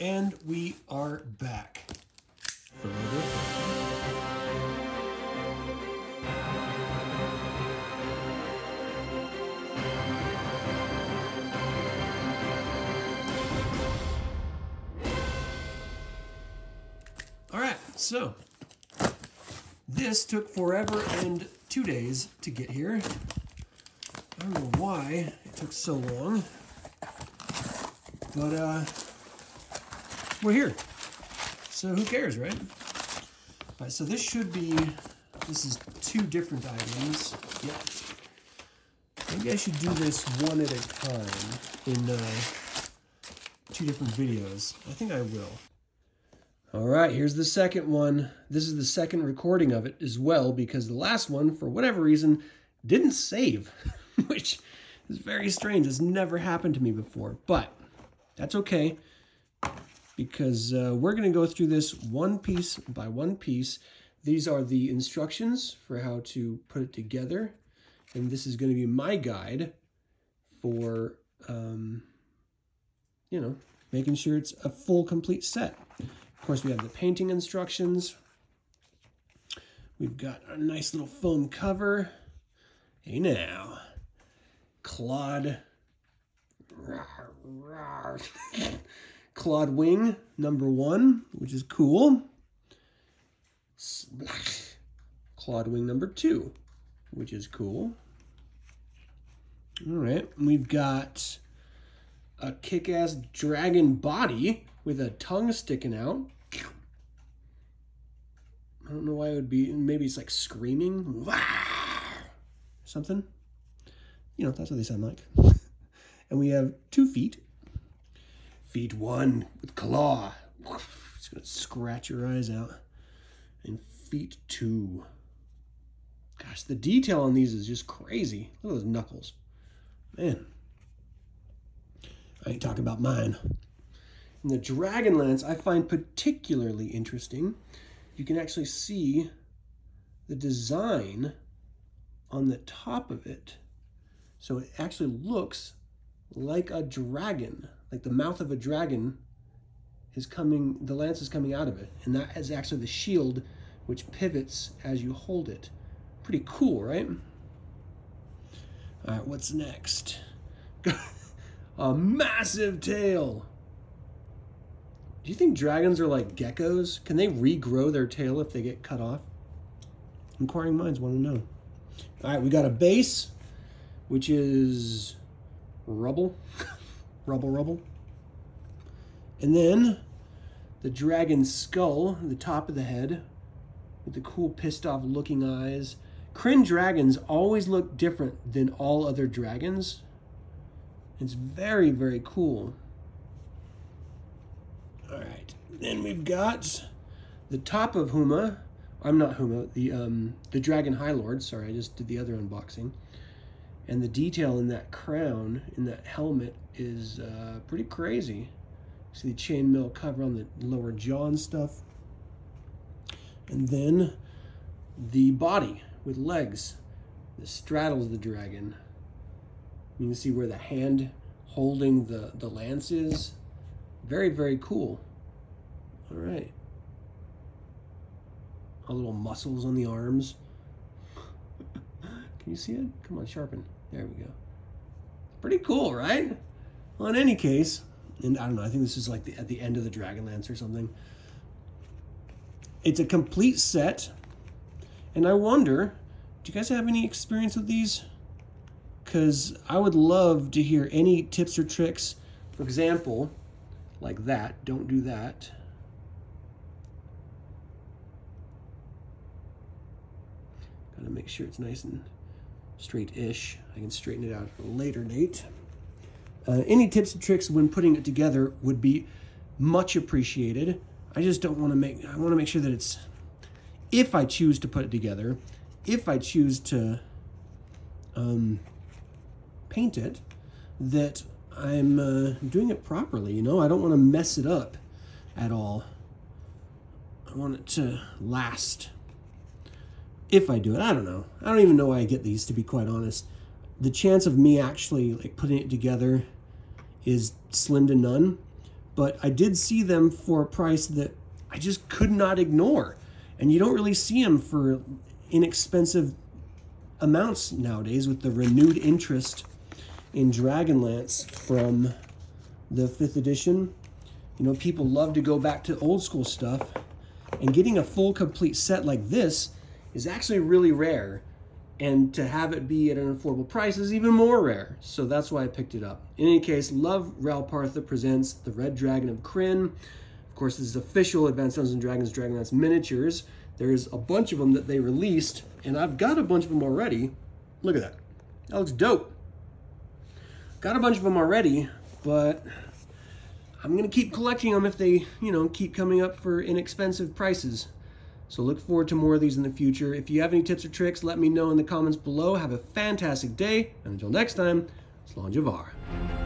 And we are back. All right, so this took forever and two days to get here. I don't know why it took so long, but uh, we're here. So who cares, right? All right, so this should be, this is two different items. Yep. Maybe I should do this one at a time in uh, two different videos. I think I will. All right, here's the second one. This is the second recording of it as well because the last one, for whatever reason, didn't save, which is very strange. It's never happened to me before, but that's okay because uh, we're going to go through this one piece by one piece. These are the instructions for how to put it together, and this is going to be my guide for, um, you know, making sure it's a full, complete set. Of course, we have the painting instructions. We've got a nice little foam cover. Hey now, Claude. Claude Wing number one, which is cool. Splash. Wing number two, which is cool. All right, we've got a kick-ass dragon body with a tongue sticking out. I don't know why it would be. Maybe it's like screaming, something. You know, that's what they sound like. and we have two feet. Feet one with claw. It's gonna scratch your eyes out. And feet two. Gosh, the detail on these is just crazy. Look at those knuckles. Man. I ain't talking about mine. And the Dragonlance I find particularly interesting. You can actually see the design on the top of it. So it actually looks like a dragon, like the mouth of a dragon is coming, the lance is coming out of it. And that is actually the shield which pivots as you hold it. Pretty cool, right? All right, what's next? a massive tail. Do you think dragons are like geckos? Can they regrow their tail if they get cut off? Inquiring minds want to know. All right, we got a base, which is rubble, rubble, rubble. And then the dragon skull, the top of the head, with the cool pissed off looking eyes. Krynn dragons always look different than all other dragons. It's very, very cool. All right, then we've got the top of Huma. I'm not Huma, the um, the Dragon High Lord. Sorry, I just did the other unboxing. And the detail in that crown, in that helmet, is uh, pretty crazy. See the chainmail cover on the lower jaw and stuff. And then the body with legs that straddles the dragon. You can see where the hand holding the, the lance is. Very, very cool. All right. a little muscles on the arms. Can you see it? Come on, sharpen. There we go. Pretty cool, right? Well, in any case, and I don't know, I think this is like the, at the end of the Dragonlance or something. It's a complete set. And I wonder, do you guys have any experience with these? Because I would love to hear any tips or tricks. For example, like that. Don't do that. Gotta make sure it's nice and straight-ish. I can straighten it out at a later, Nate. Uh, any tips and tricks when putting it together would be much appreciated. I just don't want to make, I want to make sure that it's, if I choose to put it together, if I choose to um, paint it, that I'm uh, doing it properly, you know? I don't want to mess it up at all. I want it to last. If I do it, I don't know. I don't even know why I get these, to be quite honest. The chance of me actually like putting it together is slim to none. but I did see them for a price that I just could not ignore. And you don't really see them for inexpensive amounts nowadays with the renewed interest in Dragonlance from the fifth edition. You know, people love to go back to old school stuff, and getting a full complete set like this is actually really rare. And to have it be at an affordable price is even more rare. So that's why I picked it up. In any case, love Ral Partha presents The Red Dragon of Krynn. Of course, this is official Advanced Dungeons and Dragons Dragonlance miniatures. There's a bunch of them that they released, and I've got a bunch of them already. Look at that. That looks dope. Got a bunch of them already, but I'm going to keep collecting them if they, you know, keep coming up for inexpensive prices. So look forward to more of these in the future. If you have any tips or tricks, let me know in the comments below. Have a fantastic day, and until next time, Slán Javar.